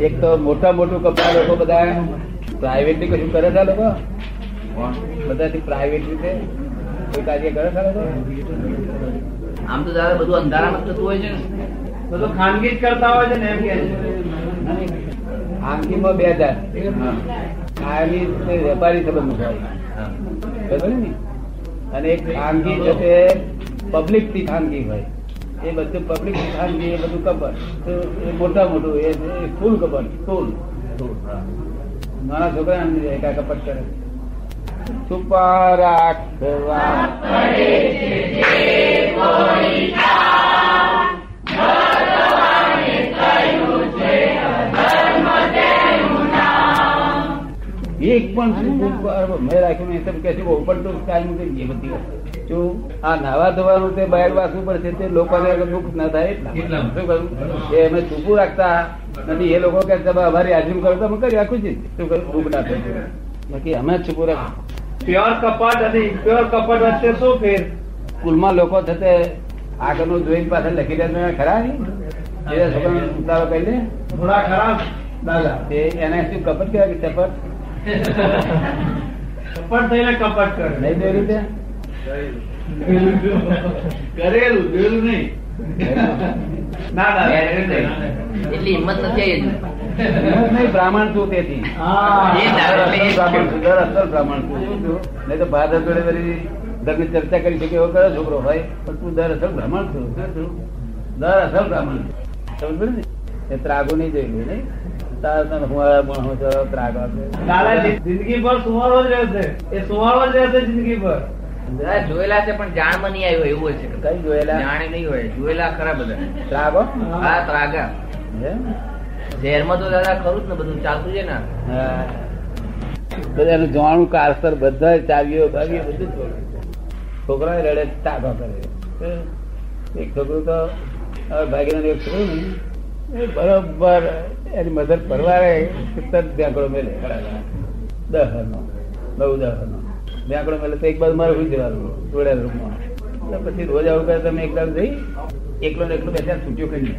એક તો મોટા મોટું કપડા લોકો બધા પ્રાઇવેટલી કશું કરે છે લોકો? બધાથી પ્રાઇવેટ રીતે કોઈ કાર્ય કરે છે લોકો? આમ તો દાદા બધું અંધારામાં થતું હોય છે ને. બધું ખાનગી જ કરતા હોય છે ને એમ કે. ખાનગીમાં બે હજાર. ખાનગી વેપારી સંબંધ હોય અને એક ખાનગી છે તે પબ્લિકથી ખાનગી હોય. એ બધું પબ્લિક ખાનગી એ બધું કબર. એ મોટા મોટું એ ફૂલ કબર ફૂલ નાના છોકરા એકા કપટ કરે. છુપા રાખવા એક પણ મેં રાખ્યું નહીં તમે કે છે ઓપન તો કાંઈ મૂકી એ બધી જો આ નાવા ધોવાનું તે બહાર વાસવું પડશે તે લોકોને દુઃખ ના થાય એટલા. શું અમે છૂપું રાખતા. નથી એ લોકો કે તમે અમારી હાજરી કરો તો અમે કરી રાખું છે શું કરું? દુઃખ ના થાય. બાકી અમે જ રાખ પ્યોર કપટ અને ઇમ્પ્યોર કપટ વચ્ચે શું ફેર? સ્કૂલમાં લોકો થતે આગળનું જોઈને પાછળ લખી છે ખરા નહીં એ છોકરા ઉતારો કહી દે. થોડા ખરાબ. દાદા એને શું કપટ કહેવાય કે ચપટ કપટ થઈને કપટ કરે. નહીં. કરેલું જોયેલું નહીં. ના દાદા એટલી હિંમત નથી આવી હજુ. હું નહીં બ્રાહ્મણ છું તેથી. બ્રાહ્મણ? નહીં તો ભાદર જોડે વળી ધર્મની ચર્ચા કરી શકે એવો કયો છોકરો હોય પણ તું દર અસલ બ્રાહ્મણ છું. શું છું? દર અસલ બ્રાહ્મણ છું. સમજ ને? એ ત્રાગો નહીં જોયેલું નહીં? જિંદગી ભર સુવાળો જ રહેશે. એ સુવાળો જ રહેશે જિંદગી ભર. જોયેલા છે પણ જાણમાં નહીં આવ્યો એવું છે. કઈ જોયેલા? જાણે નહીં હોય. જોયેલા ખરા બધા. ત્રાગો? હા ત્રાગા. હે? તો દાદા ખરું જ ને બધું ચાલતું છે ને. હા. જાણું કારસ્તર બધા ચાવીઓ બાવીઓ બધું જ છોકરા રડે તાગો કરે. એક છોકરું તો હવે ભાગીને એક છોકરું બરોબર. એની મધર પરવારે તરત બેંકડો મેલે. દસ નો બહુ દસ નો બેંકડો મેલે તો એક બાજુ મારે સુઈ જવાનું. જોડે રૂમમાં. એટલે પછી રોજ આવું કરે તમે એક દાડો જઈ, એકલો ને એકલો બેઠા છૂટ્યો કરી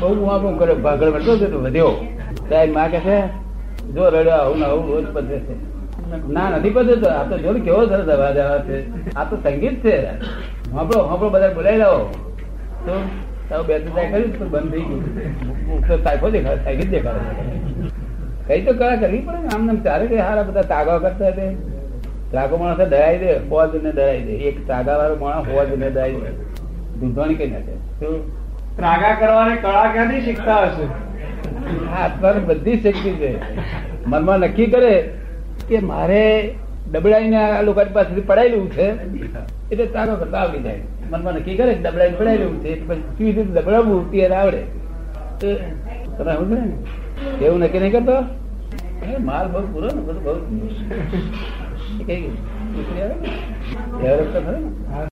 બહુ વાપું કર્યો. ભાગળ મળતો છે તો વધ્યો. સાહેબમાં કે છે, જો રડ્યો આવું ને આવું રોજ પધરે છે. ના, નથી પધરતો આ તો જો ને કેવો સરસ અવાજ આવે છે. આ તો સંગીત છે. સાંભળો સાંભળો બધા બોલાવી લાવો. તો તારું બે ત્રણ કર્યું તો બંધ થઈ ગયું. તો સાયકો દેખાડે સાયકલ દેખાડે કઈ તો કળા કરવી પડે ને. આમ ચાલે કે હારા બધા તાગા કરતા તે. ત્રાગો માણસ ડરાઈ દે હોજ ને ડરાઈ દે. એક તાગા વાળો માણસ હોજ ને ડરાઈ દે. ધૂંધવાની કઈ નાખે ત્રાગા કરવાની કળા ક્યાંથી શીખતા હશે? આત્માની આત્માને બધી શક્તિ છે. મનમાં નક્કી કરે કે મારે ડબડાઈને આ લોકો પાસેથી પડાયેલું છે. એટલે તારો કરતા આવડી જાય. મનમાં નક્કી કરે દબડાઈ ડબડાઈને લેવું છે પછી કેવી રીતે દબડાવવું તે આવડે. તમે સમજો ને? એવું નક્કી નહીં કરતો? માલ બહુ પૂરો ને, બધું બહુ. કઈ આવે ને?